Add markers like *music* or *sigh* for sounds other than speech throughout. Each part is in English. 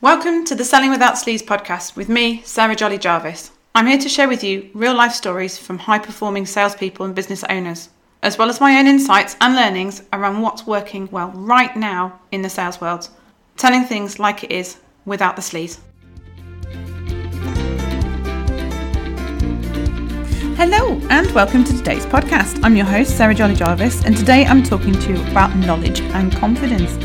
Welcome to the Selling Without Sleaze podcast with me, Sarah Jolly Jarvis. I'm here to share with you real life stories from high performing salespeople and business owners, as well as my own insights and learnings around what's working well right now in the sales world, telling things like it is without the sleeves. Hello and welcome to today's podcast. I'm your host, Sarah Jolly Jarvis, and today I'm talking to you about knowledge and confidence.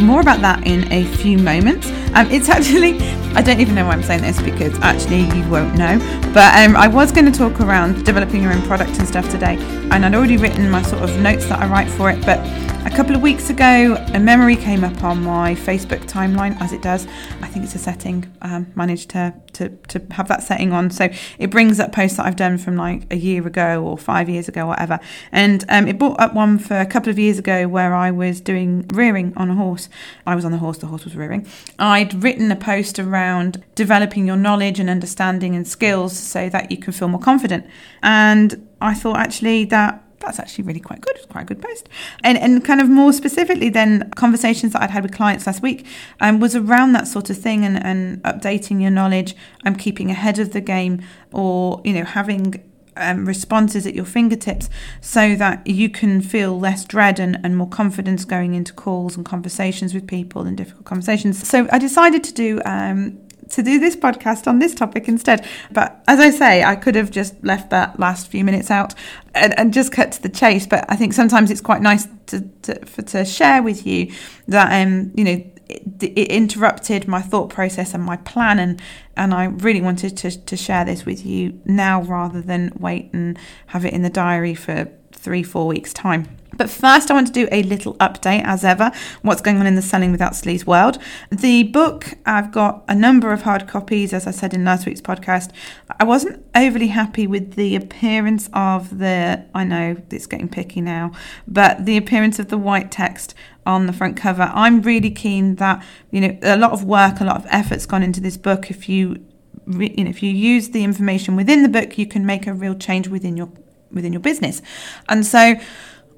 More about that in a few moments. Um, it's actually, I don't even know why I'm saying this because actually you won't know. But um, I was going to talk around developing your own product and stuff today, and I'd already written my sort of notes that I write for it. But a couple of weeks ago, a memory came up on my Facebook timeline, as it does. I think it's a setting. Um, managed to, to to have that setting on, so it brings up posts that I've done from like a year ago or five years ago, whatever. And um, it brought up one for a couple of years ago where I was doing rearing on a horse. I was on the horse, the horse was rearing. I'd written a post around developing your knowledge and understanding and skills so that you can feel more confident. And I thought actually that that's actually really quite good. It's quite a good post. And and kind of more specifically, then conversations that I'd had with clients last week um, was around that sort of thing and, and updating your knowledge. I'm keeping ahead of the game, or you know having um, responses at your fingertips so that you can feel less dread and, and more confidence going into calls and conversations with people and difficult conversations. So I decided to do um, to do this podcast on this topic instead. But as I say, I could have just left that last few minutes out and, and just cut to the chase. But I think sometimes it's quite nice to to, for, to share with you that um you know it, it, interrupted my thought process and my plan and and I really wanted to to share this with you now rather than wait and have it in the diary for three four weeks time. But first, I want to do a little update, as ever, what's going on in the Selling Without Sleaze world. The book, I've got a number of hard copies, as I said in last week's podcast. I wasn't overly happy with the appearance of the, I know it's getting picky now, but the appearance of the white text on the front cover. I'm really keen that, you know, a lot of work, a lot of effort's gone into this book. If you you know, if you use the information within the book, you can make a real change within your within your business. And so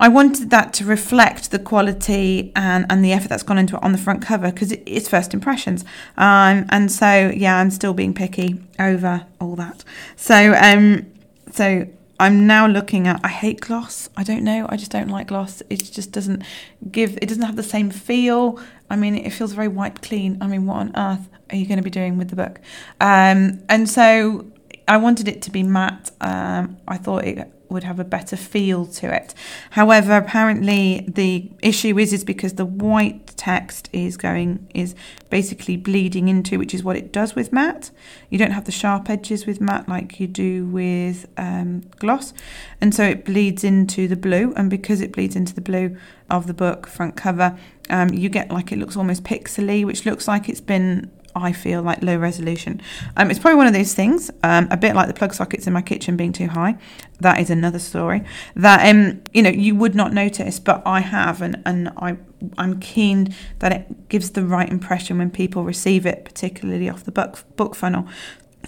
I wanted that to reflect the quality and, and the effort that's gone into it on the front cover because it, it's first impressions. Um, and so, yeah, I'm still being picky over all that. So, um, so I'm now looking at. I hate gloss. I don't know. I just don't like gloss. It just doesn't give. It doesn't have the same feel. I mean, it feels very white clean. I mean, what on earth are you going to be doing with the book? Um, and so I wanted it to be matte. Um, I thought it would have a better feel to it. However, apparently the issue is is because the white text is going is basically bleeding into, which is what it does with matte. You don't have the sharp edges with matte like you do with um, gloss, and so it bleeds into the blue. And because it bleeds into the blue of the book front cover, um, you get like it looks almost pixely, which looks like it's been I feel like low resolution. Um, it's probably one of those things, um, a bit like the plug sockets in my kitchen being too high. That is another story that um, you know you would not notice, but I have, and and I I'm keen that it gives the right impression when people receive it, particularly off the book book funnel.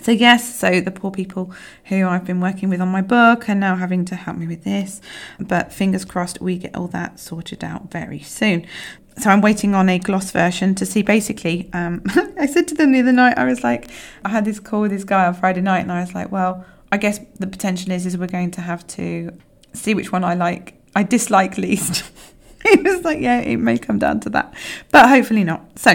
So yes, so the poor people who I've been working with on my book are now having to help me with this, but fingers crossed we get all that sorted out very soon so I'm waiting on a gloss version to see. Basically, um, *laughs* I said to them the other night, I was like, I had this call with this guy on Friday night, and I was like, well, I guess the potential is is we're going to have to see which one I like, I dislike least. *laughs* he was like, yeah, it may come down to that, but hopefully not. So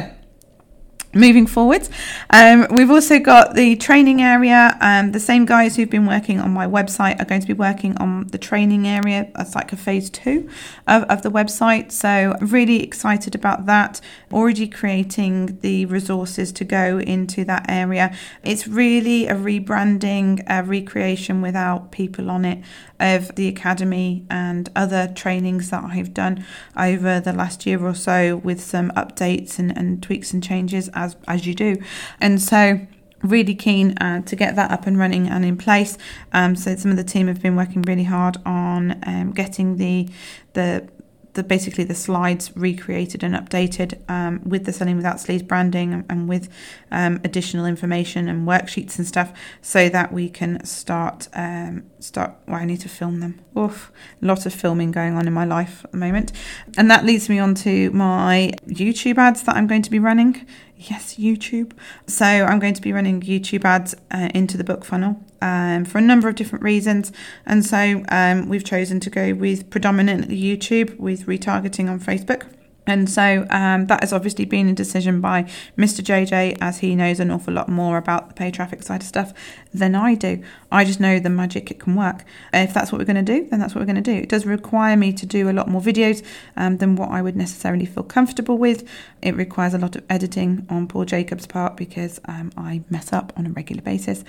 Moving forwards, um, we've also got the training area. Um, the same guys who've been working on my website are going to be working on the training area. That's like a phase two of, of the website. So, really excited about that. Already creating the resources to go into that area. It's really a rebranding, a recreation without people on it of the academy and other trainings that I've done over the last year or so with some updates and, and tweaks and changes as as you do. And so really keen uh, to get that up and running and in place. Um, so some of the team have been working really hard on um, getting the the the basically the slides recreated and updated um, with the selling without sleaze branding and, and with um, additional information and worksheets and stuff so that we can start um, start well, I need to film them. Oof, a lot of filming going on in my life at the moment. And that leads me on to my YouTube ads that I'm going to be running. Yes, YouTube. So I'm going to be running YouTube ads uh, into the book funnel um, for a number of different reasons. And so um, we've chosen to go with predominantly YouTube with retargeting on Facebook. And so um, that has obviously been a decision by Mr. JJ, as he knows an awful lot more about the pay traffic side of stuff than I do. I just know the magic it can work. If that's what we're going to do, then that's what we're going to do. It does require me to do a lot more videos um, than what I would necessarily feel comfortable with. It requires a lot of editing on Paul Jacob's part because um, I mess up on a regular basis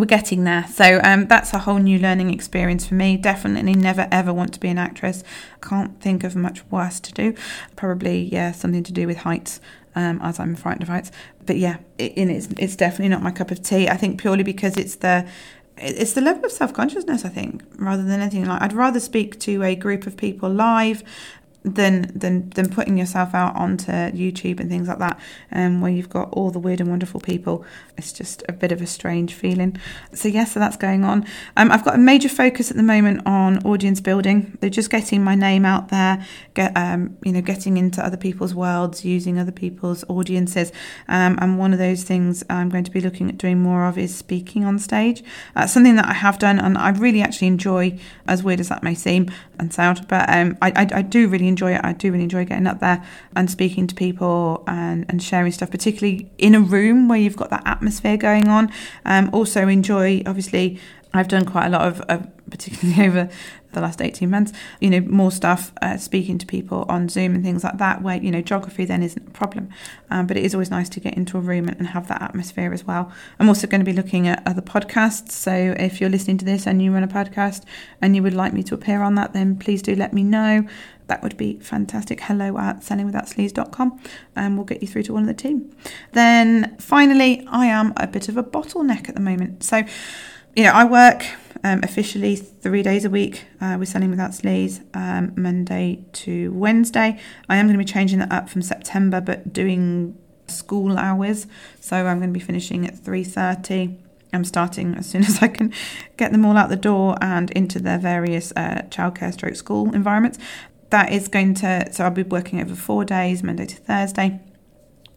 we're getting there. So um, that's a whole new learning experience for me. Definitely never ever want to be an actress. Can't think of much worse to do. Probably yeah, something to do with heights. Um, as I'm frightened of heights, but yeah, it, it's it's definitely not my cup of tea. I think purely because it's the it's the level of self consciousness. I think rather than anything like I'd rather speak to a group of people live than than than putting yourself out onto YouTube and things like that, um, where you've got all the weird and wonderful people. It's just a bit of a strange feeling. So yes, so that's going on. Um, I've got a major focus at the moment on audience building. They're just getting my name out there, get um, you know, getting into other people's worlds, using other people's audiences. Um, and one of those things I'm going to be looking at doing more of is speaking on stage. Uh, something that I have done and I really actually enjoy, as weird as that may seem and sound, but um, I, I, I do really enjoy it. I do really enjoy getting up there and speaking to people and, and sharing stuff, particularly in a room where you've got that atmosphere going on. Um, also enjoy, obviously, I've done quite a lot of, of particularly *laughs* over the last 18 months, you know, more stuff, uh, speaking to people on Zoom and things like that, where, you know, geography then isn't a problem. Um, but it is always nice to get into a room and, and have that atmosphere as well. I'm also going to be looking at other podcasts. So if you're listening to this and you run a podcast and you would like me to appear on that, then please do let me know. That would be fantastic. Hello at sellingwithoutsleaze.com and we'll get you through to one of the team. Then finally, I am a bit of a bottleneck at the moment. So, you know, I work um, officially three days a week uh, with Selling Without Sleaze, um, Monday to Wednesday. I am going to be changing that up from September, but doing school hours. So I'm going to be finishing at 3.30. I'm starting as soon *laughs* as I can get them all out the door and into their various uh, childcare stroke school environments. That is going to, so I'll be working over four days, Monday to Thursday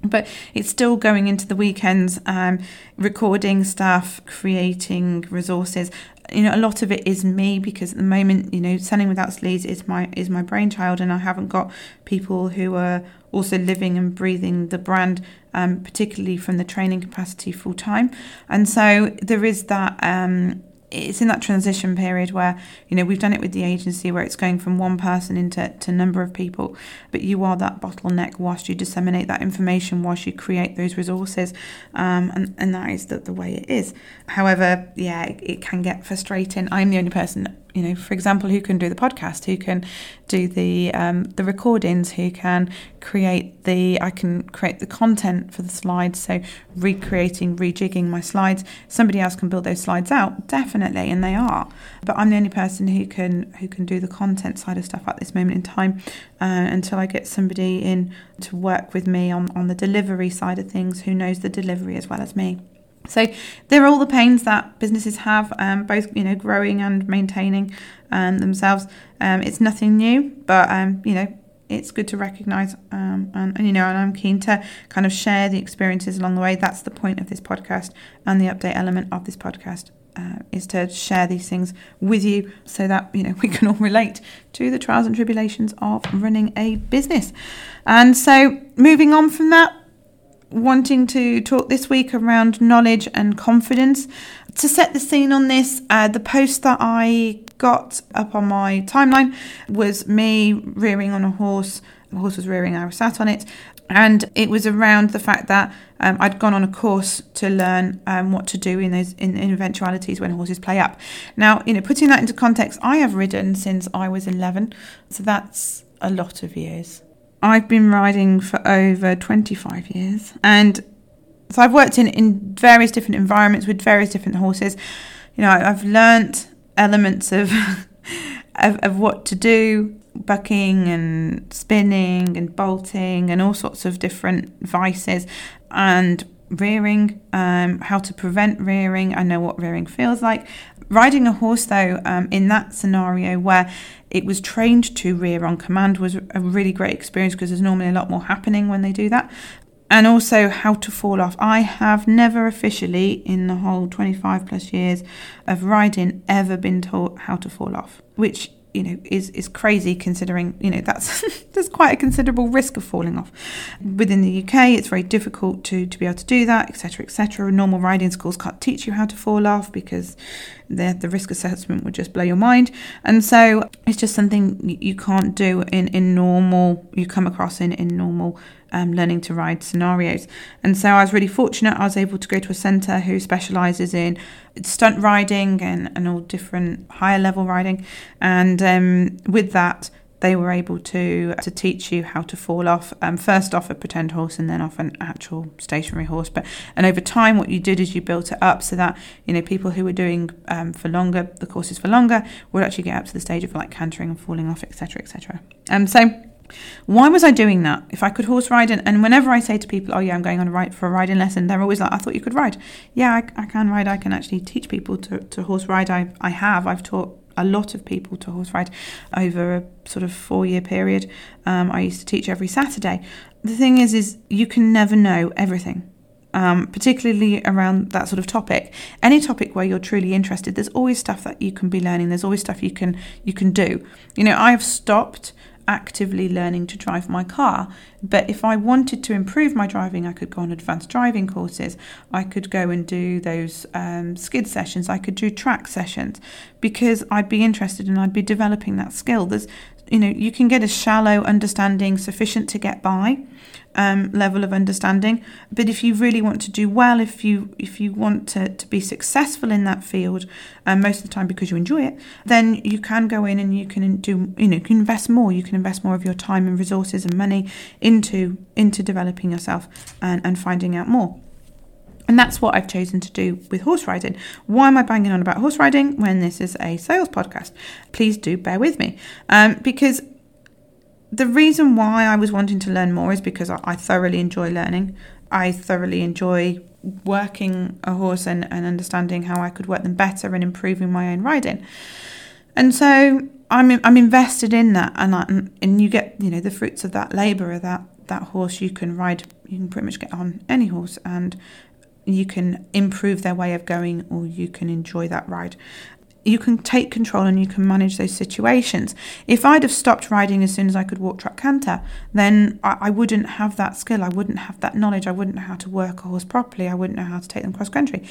but it's still going into the weekends, um, recording stuff, creating resources. You know, a lot of it is me because at the moment, you know, selling without sleaze is my is my brainchild, and I haven't got people who are also living and breathing the brand, um, particularly from the training capacity full time. And so there is that. Um, it's in that transition period where you know we've done it with the agency where it's going from one person into to a number of people but you are that bottleneck whilst you disseminate that information whilst you create those resources um, and, and that is the, the way it is. However yeah it, it can get frustrating. I'm the only person you know, for example, who can do the podcast, who can do the um, the recordings, who can create the I can create the content for the slides. So recreating, rejigging my slides. Somebody else can build those slides out, definitely, and they are. But I'm the only person who can who can do the content side of stuff at this moment in time. Uh, until I get somebody in to work with me on on the delivery side of things, who knows the delivery as well as me. So there are all the pains that businesses have, um, both you know growing and maintaining um, themselves. Um, it's nothing new, but um, you know it's good to recognise um, and, and, you know and I'm keen to kind of share the experiences along the way. That's the point of this podcast and the update element of this podcast. Uh, is to share these things with you so that you know *laughs* we can all relate to the trials and tribulations of running a business. And so moving on from that, wanting to talk this week around knowledge and confidence. To set the scene on this, uh, the post that I got up on my timeline was me rearing on a horse. The horse was rearing, I was sat on it. And it was around the fact that um, I'd gone on a course to learn um, what to do in those in, in eventualities when horses play up. Now, you know, putting that into context, I have ridden since I was 11, so that's a lot of years. I've been riding for over 25 years. And so I've worked in, in various different environments with various different horses. You know, I've learnt elements of, *laughs* of, of what to do, bucking and spinning and bolting and all sorts of different vices and rearing, um, how to prevent rearing. I know what rearing feels like. Riding a horse, though, um, in that scenario where it was trained to rear on command, was a really great experience because there's normally a lot more happening when they do that. And also how to fall off. I have never officially, in the whole 25 plus years of riding, ever been taught how to fall off, which you know is is crazy considering you know that's *laughs* there's quite a considerable risk of falling off. Within the UK it's very difficult to to be able to do that etc etc normal riding schools can't teach you how to fall off because the the risk assessment would just blow your mind. And so it's just something you can't do in in normal you come across in in normal um, learning to ride scenarios. And so I was really fortunate. I was able to go to a centre who specialises in stunt riding and, and all different higher level riding. And um, with that, they were able to to teach you how to fall off um, first off a pretend horse and then off an actual stationary horse but and over time what you did is you built it up so that you know people who were doing um, for longer the courses for longer would actually get up to the stage of like cantering and falling off etc etc um so why was I doing that? If I could horse ride, and, and whenever I say to people, "Oh yeah, I'm going on a ride for a riding lesson," they're always like, "I thought you could ride." Yeah, I, I can ride. I can actually teach people to, to horse ride. I I have. I've taught a lot of people to horse ride over a sort of four year period. Um, I used to teach every Saturday. The thing is, is you can never know everything. Um, particularly around that sort of topic. Any topic where you're truly interested, there's always stuff that you can be learning. There's always stuff you can you can do. You know, I have stopped actively learning to drive my car. But if I wanted to improve my driving, I could go on advanced driving courses. I could go and do those um, skid sessions. I could do track sessions because I'd be interested and I'd be developing that skill. There's, you know, you can get a shallow understanding sufficient to get by um, level of understanding. But if you really want to do well, if you if you want to, to be successful in that field, um, most of the time because you enjoy it, then you can go in and you can do you know you can invest more. You can invest more of your time and resources and money into into developing yourself and, and finding out more. And that's what I've chosen to do with horse riding. Why am I banging on about horse riding when this is a sales podcast? Please do bear with me. Um, because the reason why I was wanting to learn more is because I, I thoroughly enjoy learning. I thoroughly enjoy working a horse and, and understanding how I could work them better and improving my own riding. And so I'm I'm invested in that, and I, and you get you know the fruits of that labour of that that horse. You can ride, you can pretty much get on any horse, and you can improve their way of going, or you can enjoy that ride you can take control and you can manage those situations. If I'd have stopped riding as soon as I could walk, trot, canter, then I, I, wouldn't have that skill. I wouldn't have that knowledge. I wouldn't know how to work a horse properly. I wouldn't know how to take them cross country.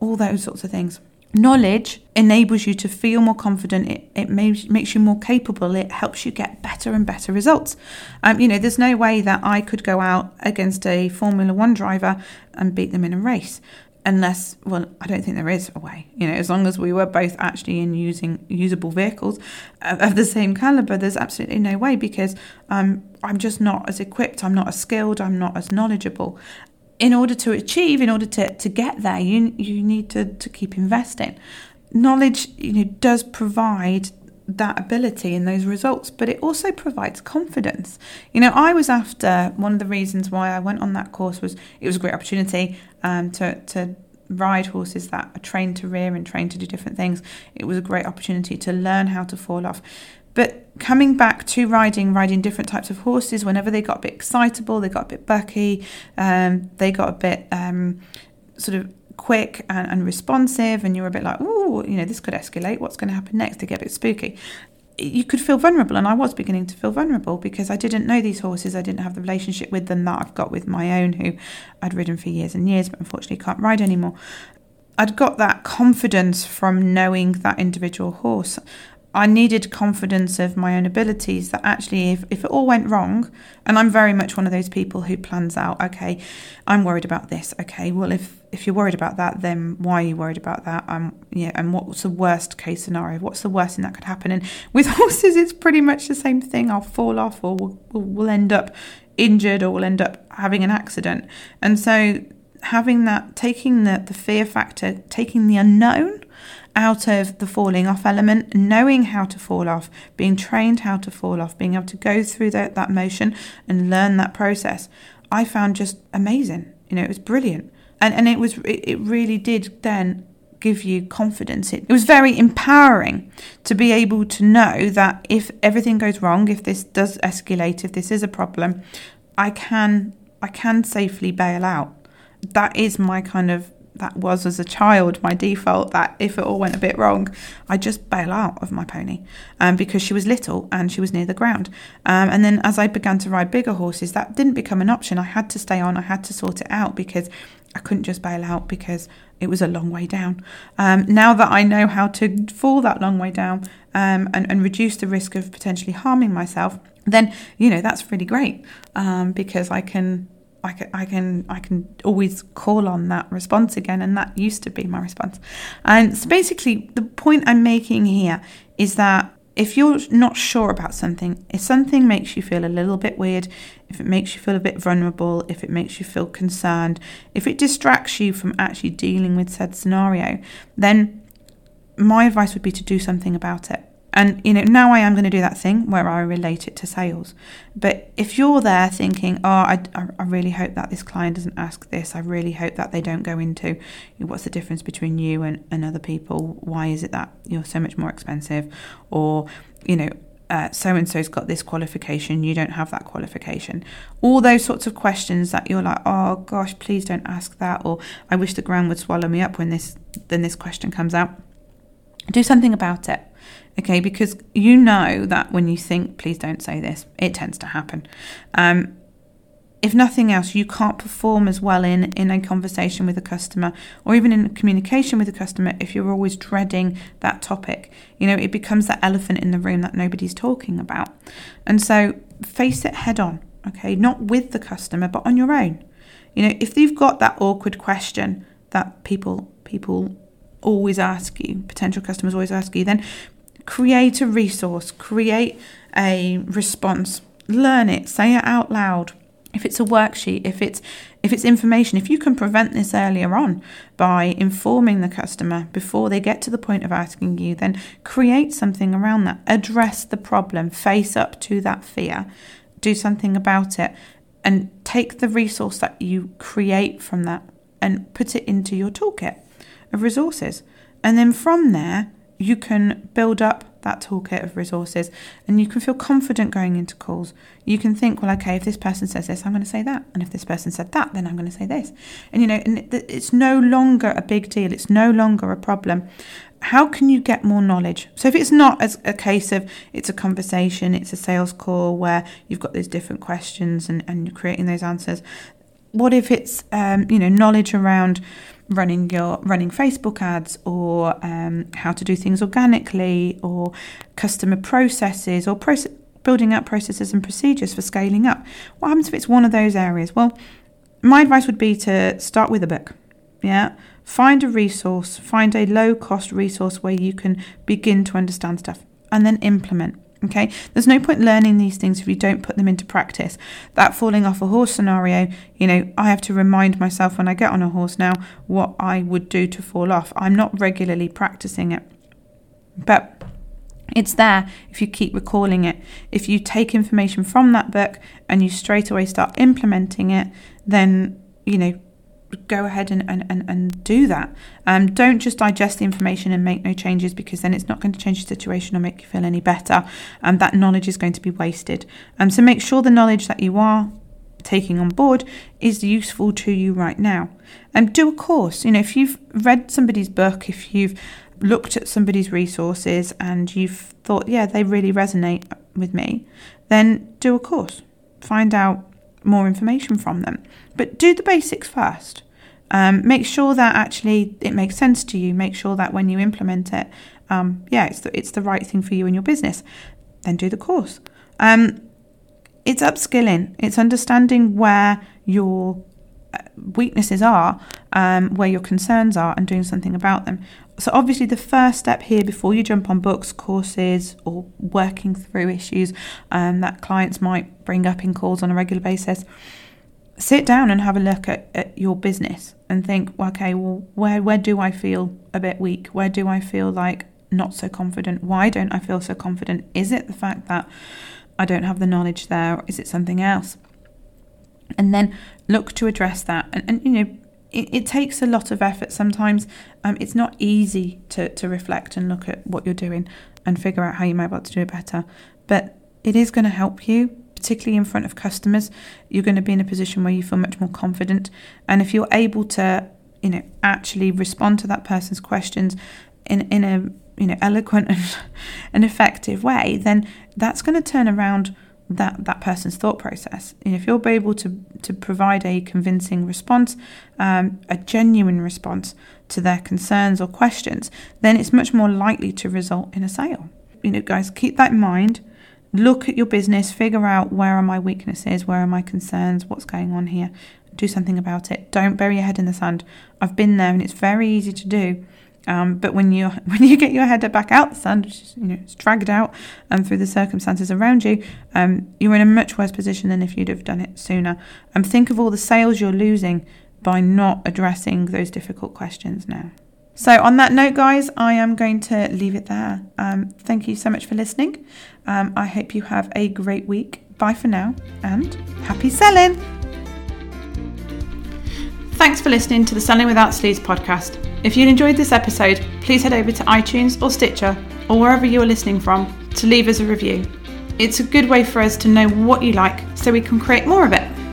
All those sorts of things. Knowledge enables you to feel more confident. It, it makes, makes you more capable. It helps you get better and better results. Um, you know, there's no way that I could go out against a Formula One driver and beat them in a race unless well i don't think there is a way you know as long as we were both actually in using usable vehicles of the same caliber there's absolutely no way because um, i'm just not as equipped i'm not as skilled i'm not as knowledgeable in order to achieve in order to, to get there you you need to, to keep investing knowledge you know does provide that ability and those results, but it also provides confidence. You know, I was after one of the reasons why I went on that course was it was a great opportunity um, to to ride horses that are trained to rear and trained to do different things. It was a great opportunity to learn how to fall off. But coming back to riding, riding different types of horses, whenever they got a bit excitable, they got a bit bucky, um, they got a bit um, sort of quick and, and responsive, and you're a bit like, oh, you know, this could escalate. What's going to happen next? They get a bit spooky. You could feel vulnerable, and I was beginning to feel vulnerable because I didn't know these horses. I didn't have the relationship with them that I've got with my own, who I'd ridden for years and years, but unfortunately can't ride anymore. I'd got that confidence from knowing that individual horse. I needed confidence of my own abilities that actually, if, if it all went wrong, and I'm very much one of those people who plans out, okay, I'm worried about this. Okay, well, if, if you're worried about that, then why are you worried about that? Um, yeah, and what's the worst case scenario? What's the worst thing that could happen? And with *laughs* horses, it's pretty much the same thing. I'll fall off, or we'll, we'll end up injured, or we'll end up having an accident. And so, having that, taking the, the fear factor, taking the unknown, out of the falling off element, knowing how to fall off, being trained how to fall off, being able to go through that, that motion and learn that process, I found just amazing. You know, it was brilliant. And, and it was it really did then give you confidence. It, it was very empowering to be able to know that if everything goes wrong, if this does escalate, if this is a problem, I can I can safely bail out. That is my kind of that was as a child my default that if it all went a bit wrong i just bail out of my pony um, because she was little and she was near the ground. Um, and then as i began to ride bigger horses that didn't become an option. I had to stay on. I had to sort it out because i couldn't just bail out because it was a long way down. Um, now that i know how to fall that long way down um, and, and reduce the risk of potentially harming myself then you know that's really great um, because i can I can, I can I can always call on that response again, and that used to be my response. And so basically, the point I'm making here is that if you're not sure about something, if something makes you feel a little bit weird, if it makes you feel a bit vulnerable, if it makes you feel concerned, if it distracts you from actually dealing with said scenario, then my advice would be to do something about it. And you know, now I am going to do that thing where I relate it to sales. But if you're there thinking, "Oh, I, I really hope that this client doesn't ask this. I really hope that they don't go into what's the difference between you and, and other people? Why is it that you're so much more expensive?" Or you know, uh, so and so's got this qualification, you don't have that qualification. All those sorts of questions that you're like, oh gosh, please don't ask that, or I wish the ground would swallow me up when this then this question comes out. Do something about it. Okay, because you know that when you think, please don't say this, it tends to happen. Um, if nothing else, you can't perform as well in, in a conversation with a customer or even in communication with a customer if you're always dreading that topic. You know, it becomes that elephant in the room that nobody's talking about. And so face it head on, okay? Not with the customer, but on your own. You know, if you've got that awkward question that people people always ask you, potential customers always ask you, then create a resource, create a response, learn it, say it out loud. If it's a worksheet, if it's if it's information, if you can prevent this earlier on by informing the customer before they get to the point of asking you, then create something around that. Address the problem, face up to that fear, do something about it, and take the resource that you create from that and put it into your toolkit of resources. And then from there, you can build up that toolkit of resources and you can feel confident going into calls. You can think, well, okay, if this person says this, I'm going to say that. And if this person said that, then I'm going to say this. And, you know, and it's no longer a big deal, it's no longer a problem. How can you get more knowledge? So, if it's not as a case of it's a conversation, it's a sales call where you've got those different questions and, and you're creating those answers, what if it's, um, you know, knowledge around running your running Facebook ads or um, how to do things organically or customer processes or process, building out processes and procedures for scaling up. What happens if it's one of those areas? Well, my advice would be to start with a book. Yeah. Find a resource, find a low cost resource where you can begin to understand stuff and then implement. Okay, there's no point learning these things if you don't put them into practice. That falling off a horse scenario, you know, I have to remind myself when I get on a horse now what I would do to fall off. I'm not regularly practicing it, but it's there if you keep recalling it. If you take information from that book and you straight away start implementing it, then, you know, go ahead and, and, and, and do that. Um, don't just digest the information and make no changes because then it's not going to change the situation or make you feel any better. And that knowledge is going to be wasted. Um, so make sure the knowledge that you are taking on board is useful to you right now. And um, do a course. You know, if you've read somebody's book, if you've looked at somebody's resources and you've thought, yeah, they really resonate with me, then do a course. Find out more information from them. But do the basics first. Um, make sure that actually it makes sense to you. Make sure that when you implement it, um, yeah, it's the, it's the right thing for you and your business. Then do the course. Um, it's upskilling. It's understanding where your uh, weaknesses are, um, where your concerns are, and doing something about them. So, obviously, the first step here before you jump on books, courses, or working through issues um, that clients might bring up in calls on a regular basis sit down and have a look at, at your business and think, okay, well, where where do I feel a bit weak? Where do I feel like not so confident? Why don't I feel so confident? Is it the fact that I don't have the knowledge there, or is it something else? And then look to address that. And, and you know, it, it takes a lot of effort sometimes. Um, it's not easy to, to reflect and look at what you're doing and figure out how you might be able to do it better. But it is going to help you, particularly in front of customers. You're going to be in a position where you feel much more confident. And if you're able to, you know, actually respond to that person's questions in, in a you know eloquent and an effective way, then that's going to turn around that that person's thought process. And if you're able to to provide a convincing response, um, a genuine response to their concerns or questions, then it's much more likely to result in a sale. You know, guys, keep that in mind. Look at your business, figure out where are my weaknesses, where are my concerns, what's going on here. Do something about it. Don't bury your head in the sand. I've been there, and it's very easy to do. Um, but when you *laughs* when you get your head back out the sand, which is, you know it's dragged out and um, through the circumstances around you, um, you're in a much worse position than if you'd have done it sooner. And um, think of all the sales you're losing by not addressing those difficult questions now. So, on that note, guys, I am going to leave it there. Um, thank you so much for listening. Um, I hope you have a great week. Bye for now and happy selling. Thanks for listening to the Selling Without Sleaze podcast. If you enjoyed this episode, please head over to iTunes or Stitcher or wherever you are listening from to leave us a review. It's a good way for us to know what you like so we can create more of it.